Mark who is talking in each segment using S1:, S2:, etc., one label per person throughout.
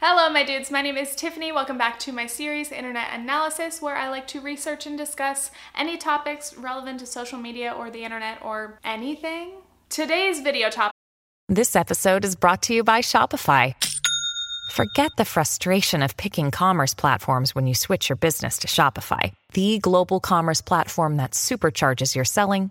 S1: Hello, my dudes. My name is Tiffany. Welcome back to my series, Internet Analysis, where I like to research and discuss any topics relevant to social media or the internet or anything. Today's video topic.
S2: This episode is brought to you by Shopify. Forget the frustration of picking commerce platforms when you switch your business to Shopify, the global commerce platform that supercharges your selling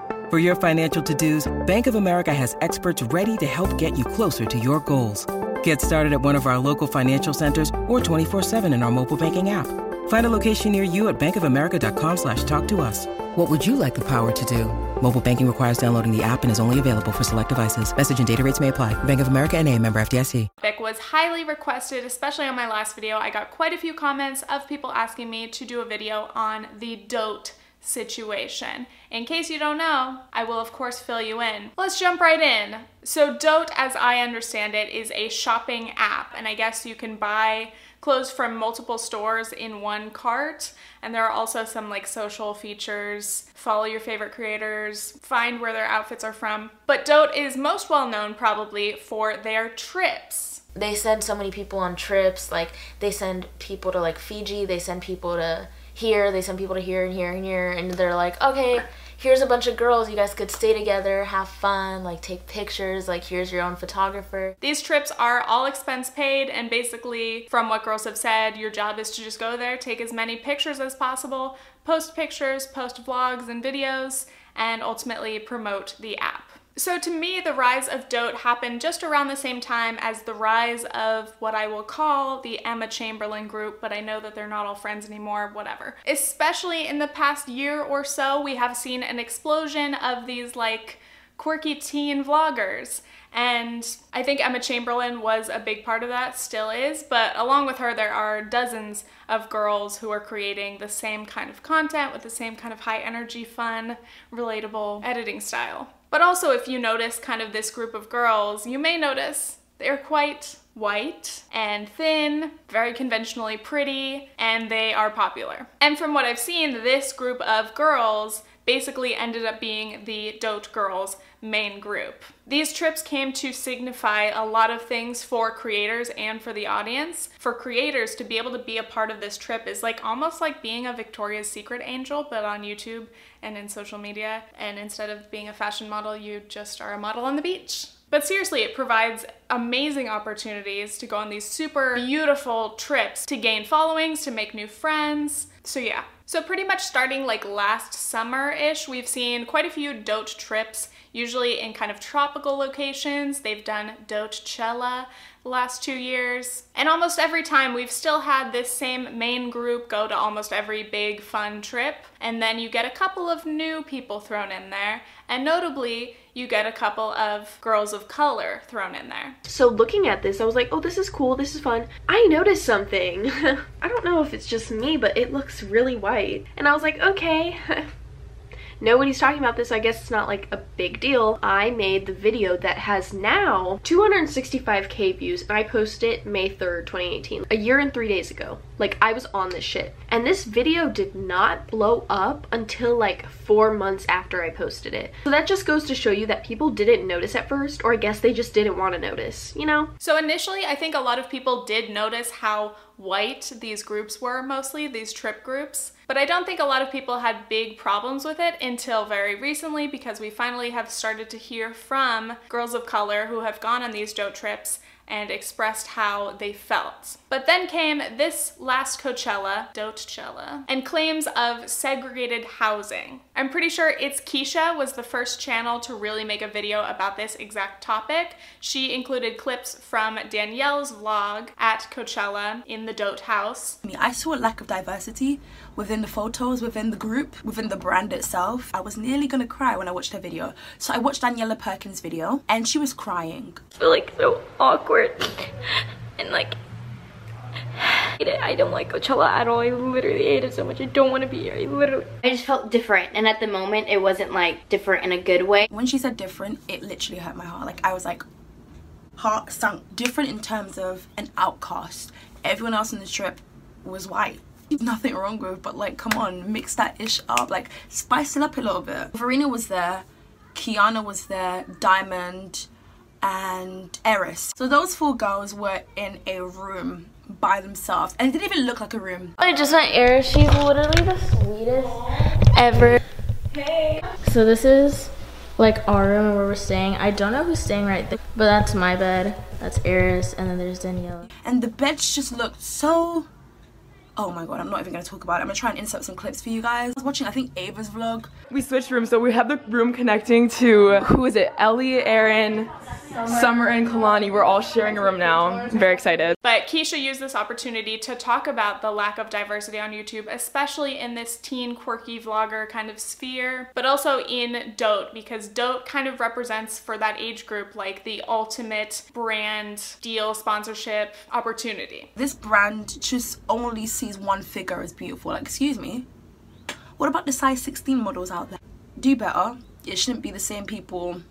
S3: For your financial to-dos, Bank of America has experts ready to help get you closer to your goals. Get started at one of our local financial centers or 24-7 in our mobile banking app. Find a location near you at bankofamerica.com slash talk to us. What would you like the power to do? Mobile banking requires downloading the app and is only available for select devices. Message and data rates may apply. Bank of America and a member FDIC.
S1: was highly requested, especially on my last video. I got quite a few comments of people asking me to do a video on the Dote situation. In case you don't know, I will of course fill you in. Let's jump right in. So Dote, as I understand it, is a shopping app, and I guess you can buy clothes from multiple stores in one cart. And there are also some like social features, follow your favorite creators, find where their outfits are from. But Dote is most well known probably for their trips.
S4: They send so many people on trips, like they send people to like Fiji, they send people to here, they send people to here and here and here, and they're like, okay, here's a bunch of girls, you guys could stay together, have fun, like take pictures, like here's your own photographer.
S1: These trips are all expense paid, and basically, from what girls have said, your job is to just go there, take as many pictures as possible, post pictures, post vlogs and videos, and ultimately promote the app. So to me, the rise of Dote happened just around the same time as the rise of what I will call the Emma Chamberlain group, but I know that they're not all friends anymore, whatever. Especially in the past year or so, we have seen an explosion of these like quirky teen vloggers. And I think Emma Chamberlain was a big part of that, still is, but along with her, there are dozens of girls who are creating the same kind of content with the same kind of high energy, fun, relatable editing style. But also, if you notice kind of this group of girls, you may notice they're quite white and thin, very conventionally pretty, and they are popular. And from what I've seen, this group of girls basically ended up being the Dote Girls main group. These trips came to signify a lot of things for creators and for the audience. For creators to be able to be a part of this trip is like almost like being a Victoria's Secret angel, but on YouTube and in social media. And instead of being a fashion model, you just are a model on the beach. But seriously, it provides amazing opportunities to go on these super beautiful trips to gain followings, to make new friends. So yeah. So pretty much starting like last summer-ish, we've seen quite a few dote trips usually in kind of tropical locations. They've done Dote-chella the last two years. And almost every time we've still had this same main group go to almost every big fun trip. And then you get a couple of new people thrown in there. And notably, you get a couple of girls of color thrown in there.
S5: So looking at this, I was like, oh, this is cool, this is fun. I noticed something. I don't know if it's just me, but it looks really white. And I was like, okay, nobody's talking about this. I guess it's not like a big deal. I made the video that has now 265k views and I posted it May 3rd, 2018, a year and three days ago. Like I was on this shit. And this video did not blow up until like four months after I posted it. So that just goes to show you that people didn't notice at first, or I guess they just didn't want to notice, you know?
S1: So initially, I think a lot of people did notice how white these groups were mostly, these trip groups. But I don't think a lot of people had big problems with it until very recently because we finally have started to hear from girls of color who have gone on these dote trips and expressed how they felt. But then came this last Coachella, Doachella, and claims of segregated housing. I'm pretty sure it's Keisha was the first channel to really make a video about this exact topic. She included clips from Danielle's vlog at Coachella in the Dote house.
S6: I saw a lack of diversity within the photos, within the group, within the brand itself. I was nearly gonna cry when I watched her video. So I watched Daniela Perkins' video and she was crying.
S5: I feel like so awkward and like hate it. I don't like Coachella at all. I literally hate it so much. I don't want to be here. I literally.
S4: I just felt different, and at the moment, it wasn't like different in a good way.
S6: When she said different, it literally hurt my heart. Like I was like, heart sunk. Different in terms of an outcast. Everyone else on the trip was white. Nothing wrong with, but like, come on, mix that ish up. Like, spice it up a little bit. Verena was there, Kiana was there, Diamond, and Eris. So those four girls were in a room by themselves, and it didn't even look like a room.
S4: I just met Eris. She's literally the sweetest ever. Hey. So this is like our room where we're staying. I don't know who's staying right there, but that's my bed. That's Eris, and then there's Danielle.
S6: And the beds just looked so. Oh my god, I'm not even gonna talk about it. I'm gonna try and insert some clips for you guys. I was watching, I think, Ava's vlog.
S7: We switched rooms, so we have the room connecting to who is it? Ellie, Aaron, Summer, and Kalani. We're all sharing a room now. I'm very excited.
S1: But Keisha used this opportunity to talk about the lack of diversity on YouTube, especially in this teen quirky vlogger kind of sphere, but also in Dote, because Dote kind of represents for that age group like the ultimate brand deal sponsorship opportunity.
S6: This brand just only sees one figure as beautiful. Like, excuse me. What about the size 16 models out there? Do better. It shouldn't be the same people and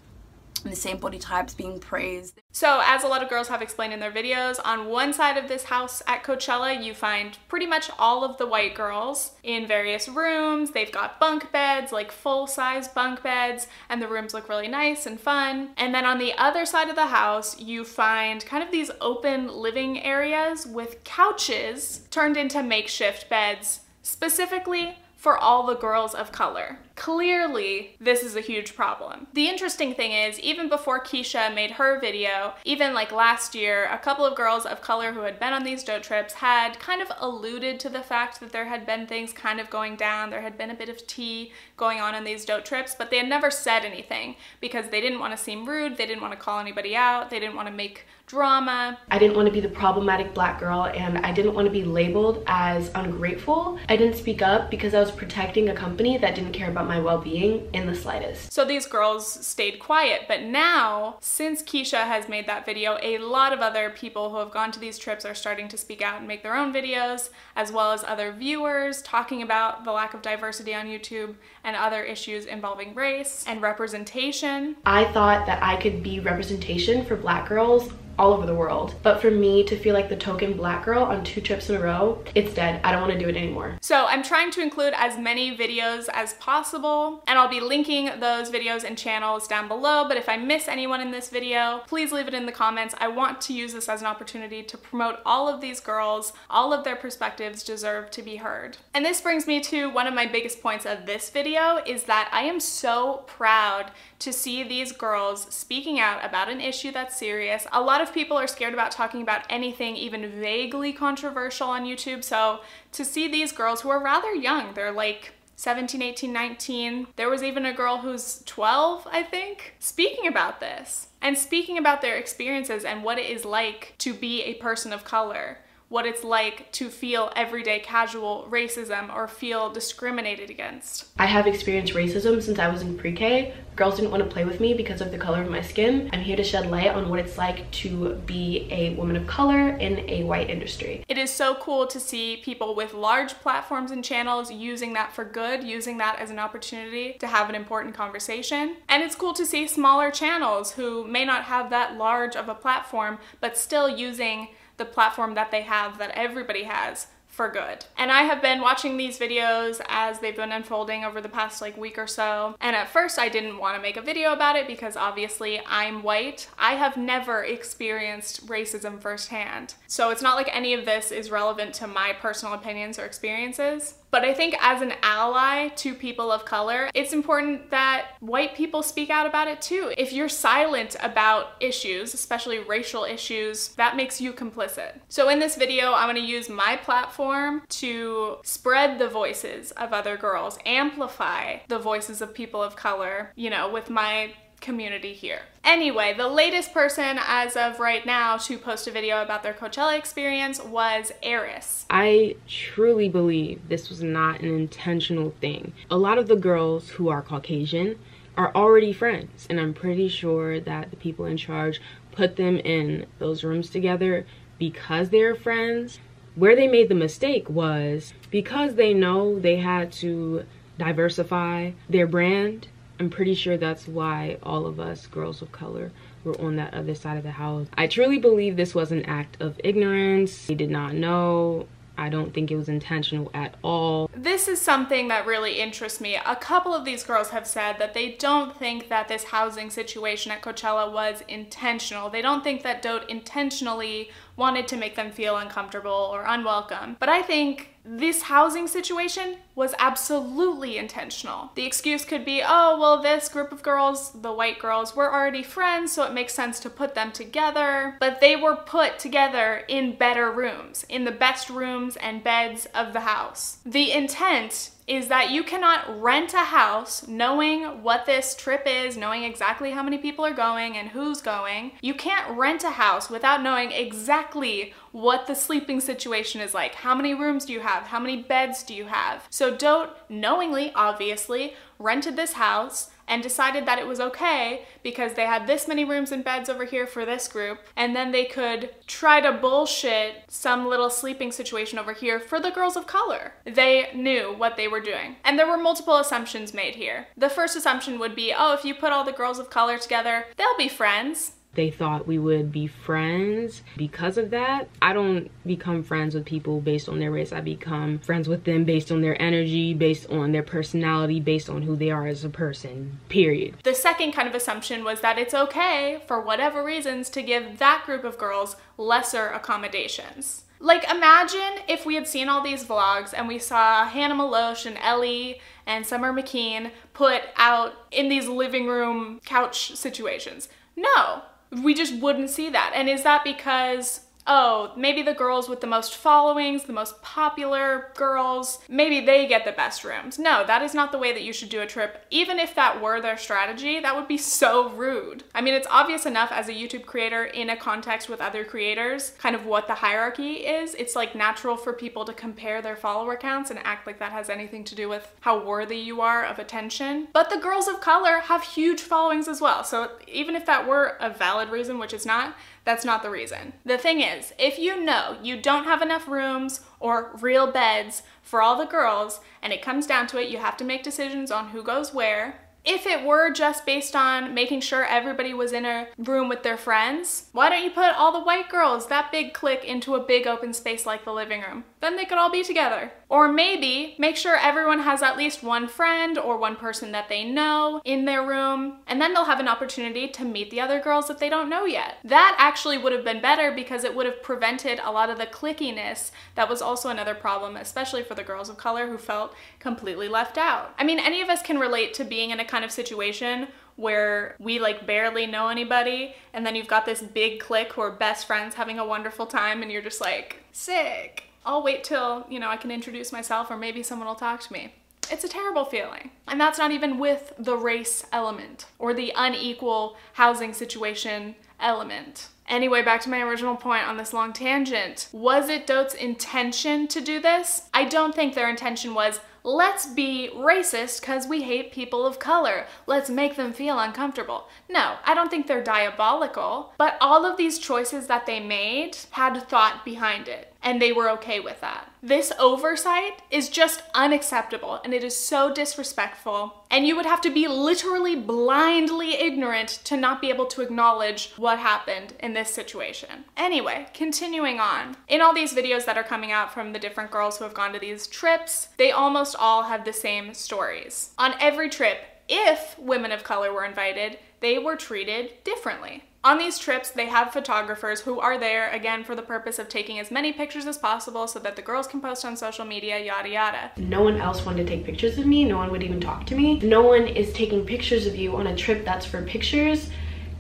S6: the same body types being praised.
S1: So, as a lot of girls have explained in their videos, on one side of this house at Coachella, you find pretty much all of the white girls in various rooms. They've got bunk beds, like full size bunk beds, and the rooms look really nice and fun. And then on the other side of the house, you find kind of these open living areas with couches turned into makeshift beds, specifically for all the girls of color. Clearly, this is a huge problem. The interesting thing is, even before Keisha made her video, even like last year, a couple of girls of color who had been on these dote trips had kind of alluded to the fact that there had been things kind of going down, there had been a bit of tea going on in these dote trips, but they had never said anything because they didn't want to seem rude, they didn't want to call anybody out, they didn't want to make drama.
S8: I didn't want to be the problematic black girl and I didn't want to be labeled as ungrateful. I didn't speak up because I was protecting a company that didn't care about my well-being in the slightest.
S1: So these girls stayed quiet, but now, since Keisha has made that video, a lot of other people who have gone to these trips are starting to speak out and make their own videos, as well as other viewers talking about the lack of diversity on YouTube and other issues involving race and representation.
S8: I thought that I could be representation for black girls all over the world. But for me to feel like the token black girl on two trips in a row, it's dead. I don't want to do it anymore.
S1: So I'm trying to include as many videos as possible and I'll be linking those videos and channels down below. But if I miss anyone in this video, please leave it in the comments. I want to use this as an opportunity to promote all of these girls. All of their perspectives deserve to be heard. And this brings me to one of my biggest points of this video is that I am so proud to see these girls speaking out about an issue that's serious. A lot of people are scared about talking about anything even vaguely controversial on YouTube. So to see these girls who are rather young, they're like 17, 18, 19. There was even a girl who's 12, I think, speaking about this and speaking about their experiences and what it is like to be a person of color what it's like to feel everyday casual racism or feel discriminated against.
S8: I have experienced racism since I was in pre-K. Girls didn't want to play with me because of the color of my skin. I'm here to shed light on what it's like to be a woman of color in a white industry.
S1: It is so cool to see people with large platforms and channels using that for good, using that as an opportunity to have an important conversation. And it's cool to see smaller channels who may not have that large of a platform, but still using the platform that they have that everybody has for good. And I have been watching these videos as they've been unfolding over the past like week or so. And at first I didn't want to make a video about it because obviously I'm white. I have never experienced racism firsthand. So it's not like any of this is relevant to my personal opinions or experiences. But I think as an ally to people of color, it's important that white people speak out about it too. If you're silent about issues, especially racial issues, that makes you complicit. So in this video, I'm gonna use my platform to spread the voices of other girls, amplify the voices of people of color, you know, with my community here. Anyway, the latest person as of right now to post a video about their Coachella experience was Eris.
S9: I truly believe this was not an intentional thing. A lot of the girls who are Caucasian are already friends, and I'm pretty sure that the people in charge put them in those rooms together because they're friends Where they made the mistake was because they know they had to diversify their brand. I'm pretty sure that's why all of us girls of color were on that other side of the house. I truly believe this was an act of ignorance. They did not know I don't think it was intentional at all.
S1: This is something that really interests me. A couple of these girls have said that they don't think that this housing situation at Coachella was intentional. They don't think that Dote intentionally wanted to make them feel uncomfortable or unwelcome. But I think this housing situation was absolutely intentional. The excuse could be, oh, well, this group of girls, the white girls, were already friends, so it makes sense to put them together. But they were put together in better rooms, in the best rooms and beds of the house. The intent is that you cannot rent a house knowing what this trip is, knowing exactly how many people are going and who's going. You can't rent a house without knowing exactly what the sleeping situation is like. How many rooms do you have? How many beds do you have? So Dote knowingly, obviously, rented this house and decided that it was okay because they had this many rooms and beds over here for this group, and then they could try to bullshit some little sleeping situation over here for the girls of color. They knew what they were doing. And there were multiple assumptions made here. The first assumption would be oh, if you put all the girls of color together, they'll be friends.
S9: They thought we would be friends because of that. I don't become friends with people based on their race. I become friends with them based on their energy, based on their personality, based on who they are as a person, period.
S1: The second kind of assumption was that it's okay, for whatever reasons, to give that group of girls lesser accommodations. Like, imagine if we had seen all these vlogs and we saw Hannah Meloche and Ellie and Summer McKeen put out in these living room couch situations. No, we just wouldn't see that. And is that because oh, maybe the girls with the most followings, the most popular girls, maybe they get the best rooms. No, that is not the way that you should do a trip. Even if that were their strategy, that would be so rude. I mean, it's obvious enough as a YouTube creator in a context with other creators, kind of what the hierarchy is. It's like natural for people to compare their follower counts and act like that has anything to do with how worthy you are of attention. But the girls of color have huge followings as well. So even if that were a valid reason, which it's not, that's not the reason. The thing is, if you know you don't have enough rooms or real beds for all the girls, and it comes down to it, you have to make decisions on who goes where, if it were just based on making sure everybody was in a room with their friends, why don't you put all the white girls, that big clique, into a big open space like the living room? Then they could all be together. Or maybe make sure everyone has at least one friend or one person that they know in their room, and then they'll have an opportunity to meet the other girls that they don't know yet. That actually would have been better because it would have prevented a lot of the clickiness that was also another problem, especially for the girls of color who felt completely left out. I mean, any of us can relate to being in a kind of situation where we like barely know anybody and then you've got this big clique who are best friends having a wonderful time and you're just like, sick. I'll wait till, you know, I can introduce myself or maybe someone will talk to me. It's a terrible feeling. And that's not even with the race element or the unequal housing situation element. Anyway, back to my original point on this long tangent. Was it Dote's intention to do this? I don't think their intention was, let's be racist because we hate people of color. Let's make them feel uncomfortable. No, I don't think they're diabolical, but all of these choices that they made had thought behind it and they were okay with that. This oversight is just unacceptable and it is so disrespectful. And you would have to be literally blindly ignorant to not be able to acknowledge what happened in this situation. Anyway, continuing on. In all these videos that are coming out from the different girls who have gone to these trips, they almost all have the same stories. On every trip, if women of color were invited, they were treated differently. On these trips, they have photographers who are there again for the purpose of taking as many pictures as possible so that the girls can post on social media, yada yada.
S8: No one else wanted to take pictures of me. No one would even talk to me. No one is taking pictures of you on a trip that's for pictures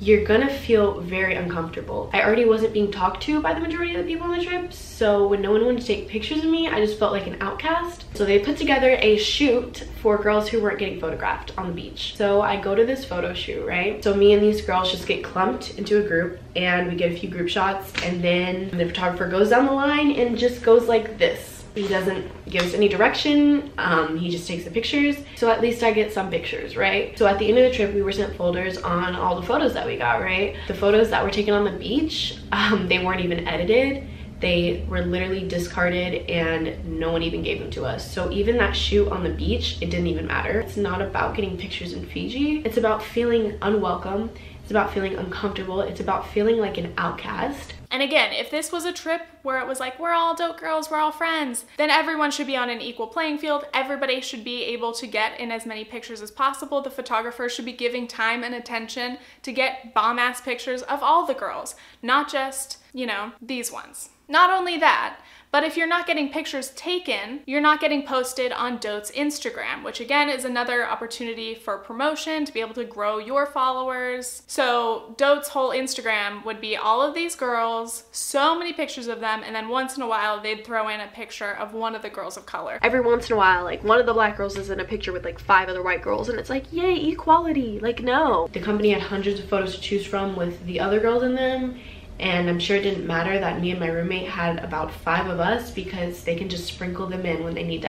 S8: you're gonna feel very uncomfortable. I already wasn't being talked to by the majority of the people on the trip, so when no one wanted to take pictures of me, I just felt like an outcast. So they put together a shoot for girls who weren't getting photographed on the beach. So I go to this photo shoot, right? So me and these girls just get clumped into a group and we get a few group shots and then the photographer goes down the line and just goes like this he doesn't give us any direction. Um, he just takes the pictures. So at least I get some pictures, right? So at the end of the trip, we were sent folders on all the photos that we got, right? The photos that were taken on the beach, um, they weren't even edited. they were literally discarded and no one even gave them to us. So even that shoot on the beach, it didn't even matter. It's not about getting pictures in Fiji. It's about feeling unwelcome. It's about feeling uncomfortable. It's about feeling like an outcast.
S1: And again, if this was a trip where it was like, we're all dote girls, we're all friends, then everyone should be on an equal playing field. Everybody should be able to get in as many pictures as possible. The photographer should be giving time and attention to get bomb ass pictures of all the girls, not just, you know, these ones. Not only that, but if you're not getting pictures taken, you're not getting posted on Dote's Instagram, which again is another opportunity for promotion to be able to grow your followers. So Dote's whole Instagram would be all of these girls, so many pictures of them, and then once in a while they'd throw in a picture of one of the girls of color.
S5: Every once in a while, like one of the black girls is in a picture with like five other white girls, and it's like, yay, equality. Like, no.
S8: The company had hundreds of photos to choose from with the other girls in them and I'm sure it didn't matter that me and my roommate had about five of us because they can just sprinkle them in when they need to.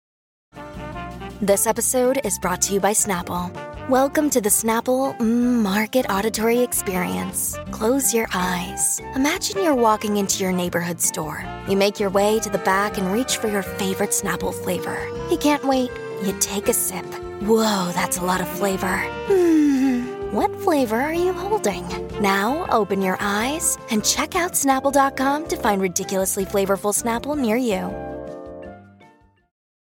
S10: This episode is brought to you by Snapple. Welcome to the Snapple mm, Market Auditory Experience. Close your eyes. Imagine you're walking into your neighborhood store. You make your way to the back and reach for your favorite Snapple flavor. You can't wait. You take a sip. Whoa, that's a lot of flavor. Hmm. What flavor are you holding? Now open your eyes and check out Snapple.com to find ridiculously flavorful Snapple near you.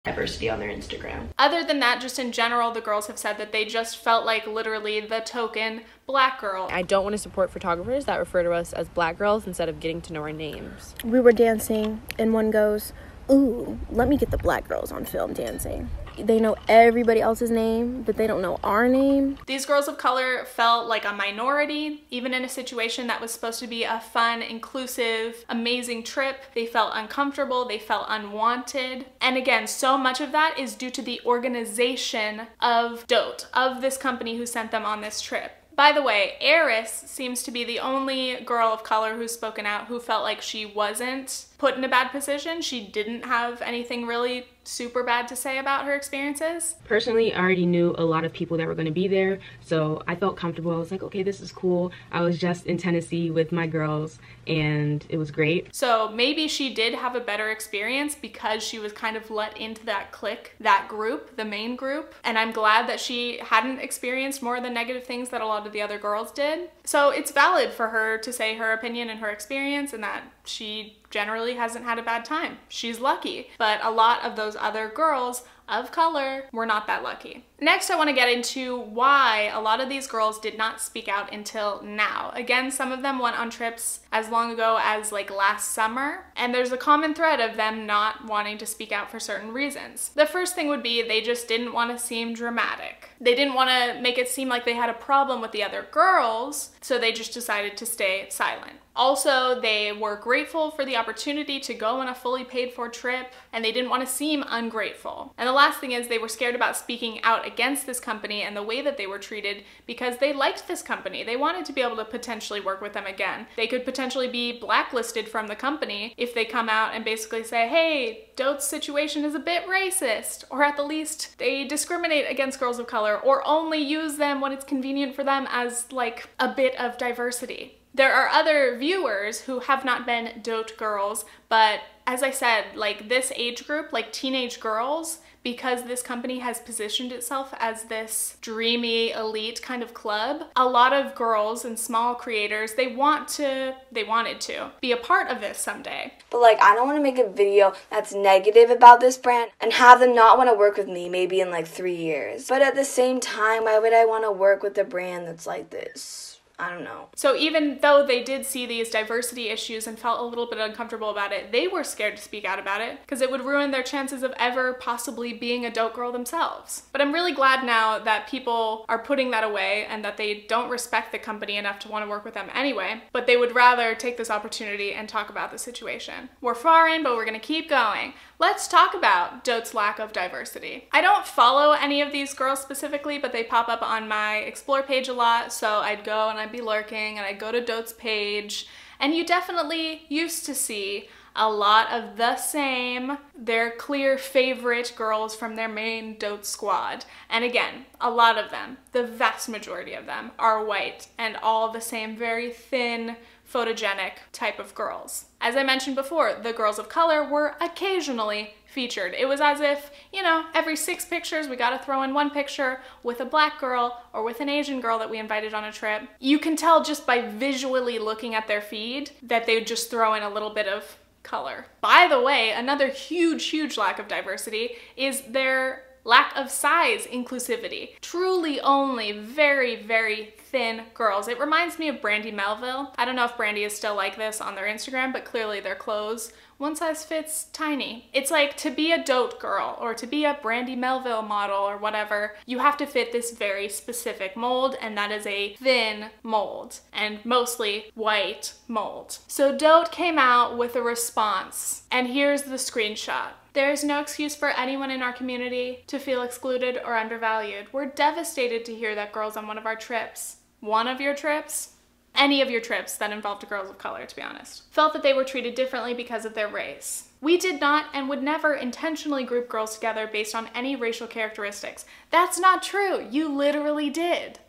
S8: Diversity on their Instagram.
S1: Other than that, just in general, the girls have said that they just felt like literally the token black girl.
S11: I don't want to support photographers that refer to us as black girls instead of getting to know our names.
S12: We were dancing, and one goes, Ooh, let me get the black girls on film dancing they know everybody else's name, but they don't know our name.
S1: These girls of color felt like a minority, even in a situation that was supposed to be a fun, inclusive, amazing trip. They felt uncomfortable, they felt unwanted. And again, so much of that is due to the organization of DOTE, of this company who sent them on this trip. By the way, Eris seems to be the only girl of color who's spoken out who felt like she wasn't put in a bad position. She didn't have anything really super bad to say about her experiences.
S9: Personally, I already knew a lot of people that were going to be there, so I felt comfortable. I was like, okay, this is cool. I was just in Tennessee with my girls, and it was great.
S1: So maybe she did have a better experience because she was kind of let into that clique, that group, the main group. And I'm glad that she hadn't experienced more of the negative things that a lot of the other girls did. So it's valid for her to say her opinion and her experience and that she generally hasn't had a bad time. She's lucky. But a lot of those other girls of color were not that lucky. Next, I want to get into why a lot of these girls did not speak out until now. Again, some of them went on trips as long ago as like last summer, and there's a common thread of them not wanting to speak out for certain reasons. The first thing would be they just didn't want to seem dramatic. They didn't want to make it seem like they had a problem with the other girls, so they just decided to stay silent. Also, they were grateful for the opportunity to go on a fully paid for trip and they didn't want to seem ungrateful. And the last thing is they were scared about speaking out against this company and the way that they were treated because they liked this company. They wanted to be able to potentially work with them again. They could potentially be blacklisted from the company if they come out and basically say, hey, Dote's situation is a bit racist, or at the least they discriminate against girls of color or only use them when it's convenient for them as like a bit of diversity. There are other viewers who have not been dote girls, but as I said, like this age group, like teenage girls, because this company has positioned itself as this dreamy elite kind of club, a lot of girls and small creators, they want to, they wanted to be a part of this someday.
S13: But like, I don't want to make a video that's negative about this brand and have them not want to work with me maybe in like three years. But at the same time, why would I want to work with a brand that's like this? I don't know.
S1: So even though they did see these diversity issues and felt a little bit uncomfortable about it, they were scared to speak out about it because it would ruin their chances of ever possibly being a dote girl themselves. But I'm really glad now that people are putting that away and that they don't respect the company enough to want to work with them anyway, but they would rather take this opportunity and talk about the situation. We're far in, but we're to keep going. Let's talk about Dote's lack of diversity. I don't follow any of these girls specifically, but they pop up on my explore page a lot, so I'd go and I'd be lurking and I'd go to Dote's page, and you definitely used to see a lot of the same, their clear favorite girls from their main dote squad. And again, a lot of them, the vast majority of them, are white and all the same very thin, photogenic type of girls. As I mentioned before, the girls of color were occasionally featured. It was as if, you know, every six pictures we gotta throw in one picture with a black girl or with an Asian girl that we invited on a trip. You can tell just by visually looking at their feed that they would just throw in a little bit of color. By the way, another huge, huge lack of diversity is their lack of size inclusivity. Truly only very, very thin girls. It reminds me of Brandy Melville. I don't know if Brandy is still like this on their Instagram, but clearly their clothes, one size fits tiny. It's like to be a dote girl or to be a Brandy Melville model or whatever, you have to fit this very specific mold, and that is a thin mold and mostly white mold. So Dote came out with a response, and here's the screenshot. There is no excuse for anyone in our community to feel excluded or undervalued. We're devastated to hear that girls on one of our trips, one of your trips, any of your trips that involved girls of color, to be honest, felt that they were treated differently because of their race. We did not and would never intentionally group girls together based on any racial characteristics. That's not true. You literally did.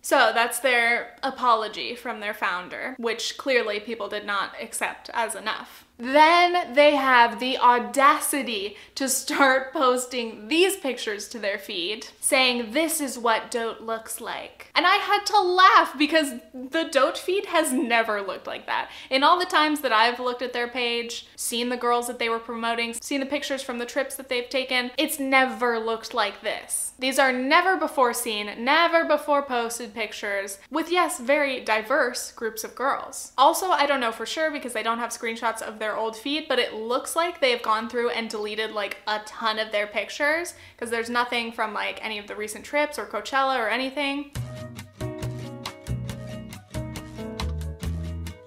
S1: So that's their apology from their founder, which clearly people did not accept as enough. Then they have the audacity to start posting these pictures to their feed, saying this is what Dote looks like. And I had to laugh because the Dote feed has never looked like that. In all the times that I've looked at their page, seen the girls that they were promoting, seen the pictures from the trips that they've taken, it's never looked like this. These are never before seen, never before posted pictures with, yes, very diverse groups of girls. Also, I don't know for sure because they don't have screenshots of their old feed, but it looks like they've gone through and deleted like a ton of their pictures because there's nothing from like any of the recent trips or Coachella or anything.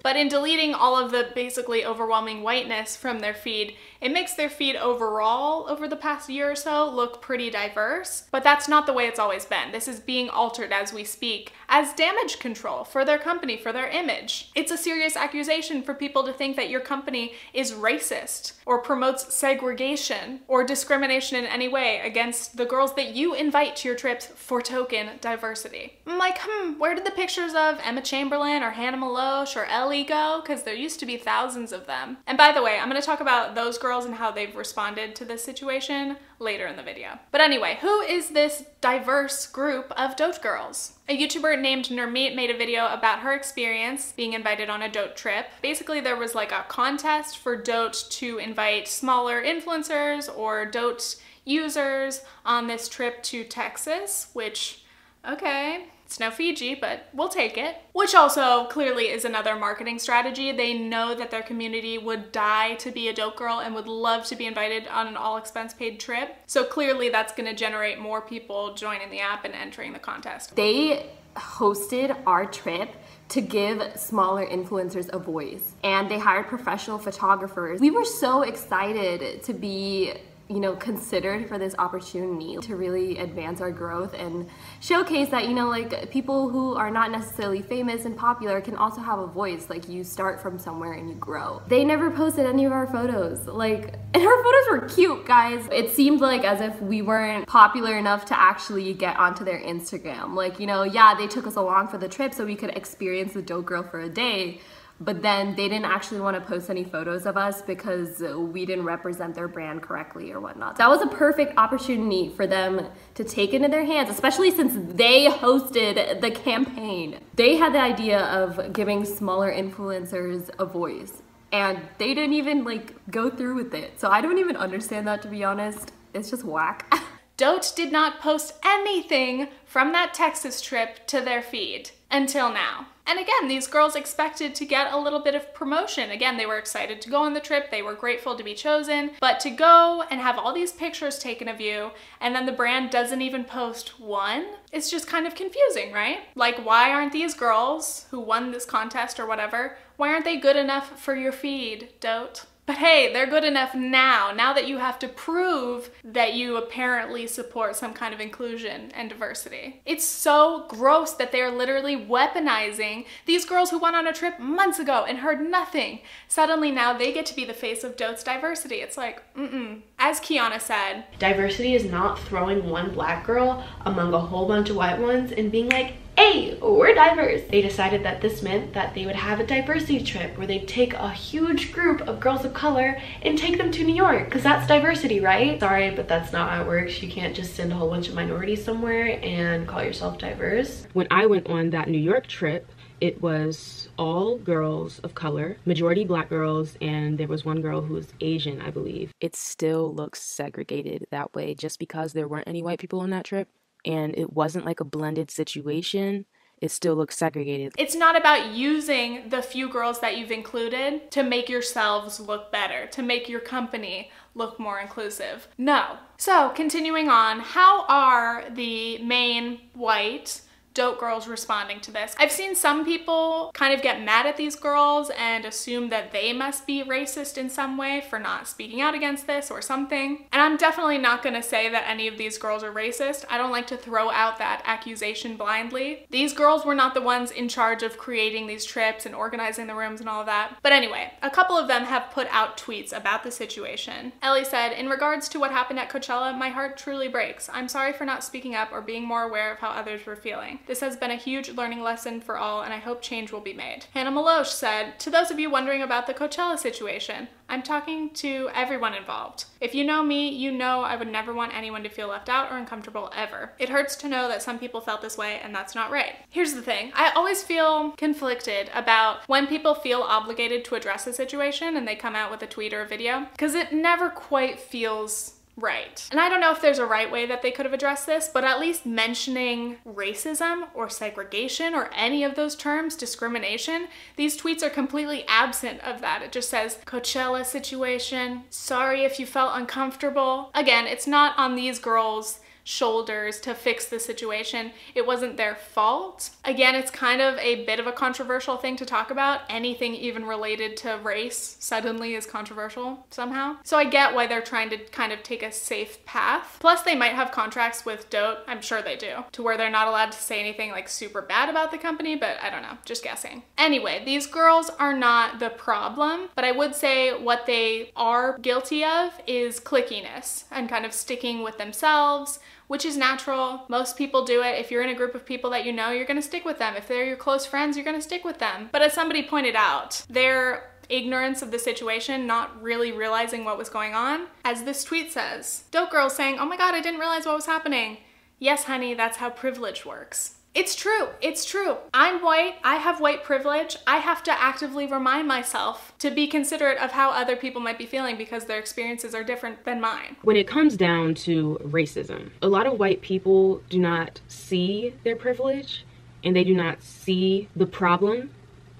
S1: But in deleting all of the basically overwhelming whiteness from their feed, it makes their feed overall over the past year or so look pretty diverse. But that's not the way it's always been. This is being altered as we speak as damage control for their company, for their image. It's a serious accusation for people to think that your company is racist or promotes segregation or discrimination in any way against the girls that you invite to your trips for token diversity. I'm like, hmm, where did the pictures of Emma Chamberlain or Hannah Meloche or Ellie go? Because there used to be thousands of them. And by the way, I'm gonna talk about those girls and how they've responded to this situation later in the video. But anyway, who is this diverse group of dote girls? A YouTuber named Nurmeet made a video about her experience being invited on a dote trip. Basically, there was like a contest for dote to invite smaller influencers or dote users on this trip to Texas, which, okay, it's no Fiji, but we'll take it. Which also clearly is another marketing strategy. They know that their community would die to be a dote girl and would love to be invited on an all expense paid trip. So clearly that's gonna generate more people joining the app and entering the contest.
S14: They hosted our trip to give smaller influencers a voice and they hired professional photographers. We were so excited to be you know, considered for this opportunity to really advance our growth and showcase that, you know, like people who are not necessarily famous and popular can also have a voice. Like you start from somewhere and you grow. They never posted any of our photos. Like, and our photos were cute, guys. It seemed like as if we weren't popular enough to actually get onto their Instagram. Like, you know, yeah, they took us along for the trip so we could experience the dote girl for a day but then they didn't actually want to post any photos of us because we didn't represent their brand correctly or whatnot. That was a perfect opportunity for them to take into their hands, especially since they hosted the campaign. They had the idea of giving smaller influencers a voice and they didn't even like go through with it. So I don't even understand that to be honest. It's just whack.
S1: Dote did not post anything from that Texas trip to their feed until now. And again, these girls expected to get a little bit of promotion. Again, they were excited to go on the trip, they were grateful to be chosen, but to go and have all these pictures taken of you and then the brand doesn't even post one, it's just kind of confusing, right? Like, why aren't these girls who won this contest or whatever, why aren't they good enough for your feed, Dote? But hey, they're good enough now, now that you have to prove that you apparently support some kind of inclusion and diversity. It's so gross that they're literally weaponizing these girls who went on a trip months ago and heard nothing. Suddenly now they get to be the face of Dote's diversity. It's like, mm-mm. As Kiana said,
S8: diversity is not throwing one black girl among a whole bunch of white ones and being like, hey, we're diverse. They decided that this meant that they would have a diversity trip where they'd take a huge group of girls of color and take them to New York, because that's diversity, right? Sorry, but that's not how it works. You can't just send a whole bunch of minorities somewhere and call yourself diverse.
S9: When I went on that New York trip, it was all girls of color, majority black girls, and there was one girl who was Asian, I believe.
S15: It still looks segregated that way just because there weren't any white people on that trip and it wasn't like a blended situation. It still looks segregated.
S1: It's not about using the few girls that you've included to make yourselves look better, to make your company look more inclusive. No. So, continuing on, how are the main white dote girls responding to this. I've seen some people kind of get mad at these girls and assume that they must be racist in some way for not speaking out against this or something. And I'm definitely not to say that any of these girls are racist. I don't like to throw out that accusation blindly. These girls were not the ones in charge of creating these trips and organizing the rooms and all that. But anyway, a couple of them have put out tweets about the situation. Ellie said, In regards to what happened at Coachella, my heart truly breaks. I'm sorry for not speaking up or being more aware of how others were feeling. This has been a huge learning lesson for all, and I hope change will be made. Hannah Meloche said, To those of you wondering about the Coachella situation, I'm talking to everyone involved. If you know me, you know I would never want anyone to feel left out or uncomfortable ever. It hurts to know that some people felt this way, and that's not right. Here's the thing I always feel conflicted about when people feel obligated to address a situation and they come out with a tweet or a video, because it never quite feels Right. And I don't know if there's a right way that they could have addressed this, but at least mentioning racism or segregation or any of those terms, discrimination, these tweets are completely absent of that. It just says Coachella situation, sorry if you felt uncomfortable. Again, it's not on these girls shoulders to fix the situation. It wasn't their fault. Again, it's kind of a bit of a controversial thing to talk about. Anything even related to race suddenly is controversial somehow. So I get why they're trying to kind of take a safe path. Plus, they might have contracts with Dote, I'm sure they do, to where they're not allowed to say anything like super bad about the company, but I don't know, just guessing. Anyway, these girls are not the problem, but I would say what they are guilty of is clickiness and kind of sticking with themselves which is natural. Most people do it. If you're in a group of people that you know, you're gonna stick with them. If they're your close friends, you're gonna stick with them. But as somebody pointed out, their ignorance of the situation, not really realizing what was going on, as this tweet says, Dote Girl saying, Oh my god, I didn't realize what was happening. Yes, honey, that's how privilege works. It's true. It's true. I'm white. I have white privilege. I have to actively remind myself to be considerate of how other people might be feeling because their experiences are different than mine.
S9: When it comes down to racism, a lot of white people do not see their privilege and they do not see the problem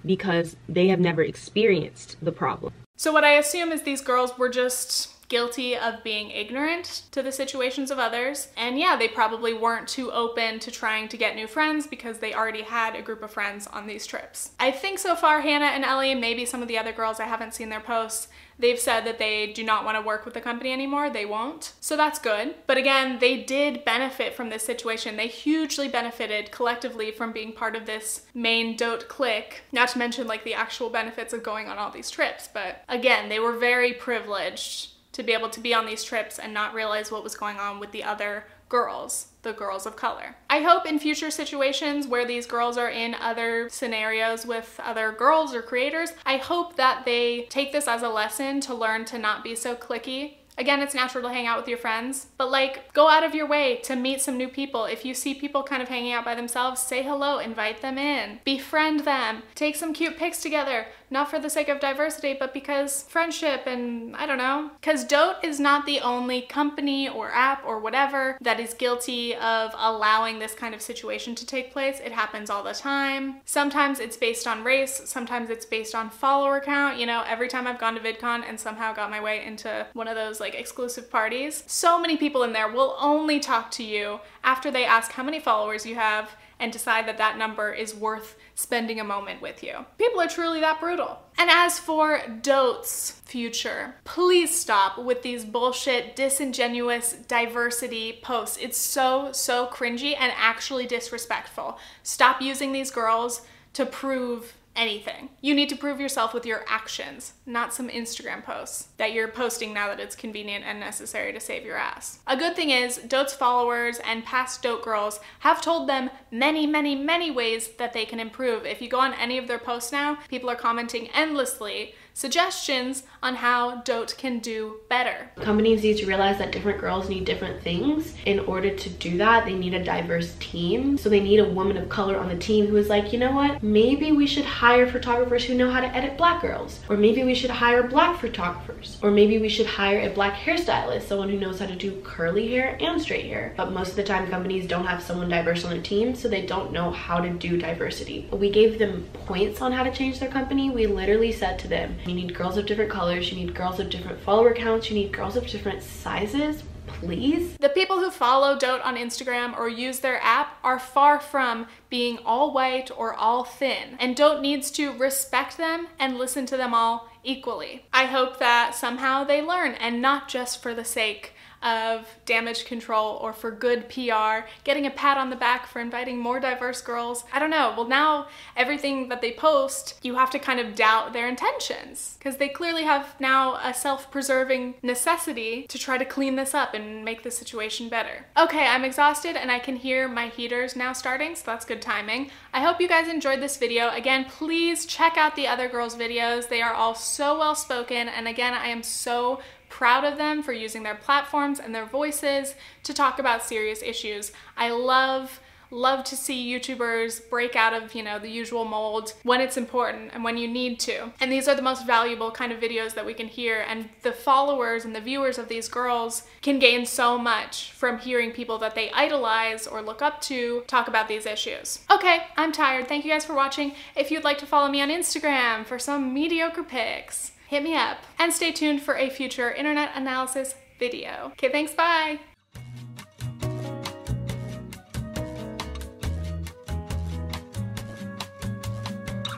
S9: because they have never experienced the problem.
S1: So, what I assume is these girls were just guilty of being ignorant to the situations of others. And yeah, they probably weren't too open to trying to get new friends because they already had a group of friends on these trips. I think so far, Hannah and Ellie, maybe some of the other girls, I haven't seen their posts, they've said that they do not want to work with the company anymore. They won't. So that's good. But again, they did benefit from this situation. They hugely benefited collectively from being part of this main dote clique, not to mention like the actual benefits of going on all these trips. But again, they were very privileged to be able to be on these trips and not realize what was going on with the other girls, the girls of color. I hope in future situations where these girls are in other scenarios with other girls or creators, I hope that they take this as a lesson to learn to not be so clicky Again, it's natural to hang out with your friends, but like go out of your way to meet some new people. If you see people kind of hanging out by themselves, say hello, invite them in, befriend them, take some cute pics together, not for the sake of diversity, but because friendship and I don't know. Because Dote is not the only company or app or whatever that is guilty of allowing this kind of situation to take place. It happens all the time. Sometimes it's based on race, sometimes it's based on follower count. You know, every time I've gone to VidCon and somehow got my way into one of those like exclusive parties, so many people in there will only talk to you after they ask how many followers you have and decide that that number is worth spending a moment with you. People are truly that brutal. And as for Dote's future, please stop with these bullshit, disingenuous diversity posts. It's so, so cringy and actually disrespectful. Stop using these girls to prove anything. You need to prove yourself with your actions, not some Instagram posts that you're posting now that it's convenient and necessary to save your ass. A good thing is, Dote's followers and past Dote girls have told them many, many, many ways that they can improve. If you go on any of their posts now, people are commenting endlessly suggestions on how Dote can do better.
S8: Companies need to realize that different girls need different things. In order to do that, they need a diverse team. So they need a woman of color on the team who is like, you know what, maybe we should hire photographers who know how to edit black girls. Or maybe we should hire black photographers. Or maybe we should hire a black hairstylist, someone who knows how to do curly hair and straight hair. But most of the time, companies don't have someone diverse on their team, so they don't know how to do diversity. We gave them points on how to change their company. We literally said to them, you need girls of different colors, you need girls of different follower counts, you need girls of different sizes, please.
S1: The people who follow Dote on Instagram or use their app are far from being all white or all thin, and Dote needs to respect them and listen to them all equally. I hope that somehow they learn and not just for the sake of damage control or for good PR, getting a pat on the back for inviting more diverse girls. I don't know. Well, now everything that they post, you have to kind of doubt their intentions because they clearly have now a self preserving necessity to try to clean this up and make the situation better. Okay, I'm exhausted and I can hear my heaters now starting, so that's good timing. I hope you guys enjoyed this video. Again, please check out the other girls' videos. They are all so well spoken, and again, I am so proud of them for using their platforms and their voices to talk about serious issues. I love love to see YouTubers break out of, you know, the usual mold when it's important and when you need to. And these are the most valuable kind of videos that we can hear and the followers and the viewers of these girls can gain so much from hearing people that they idolize or look up to talk about these issues. Okay, I'm tired. Thank you guys for watching. If you'd like to follow me on Instagram for some mediocre pics, hit me up. And stay tuned for a future internet analysis video. Okay, thanks, bye!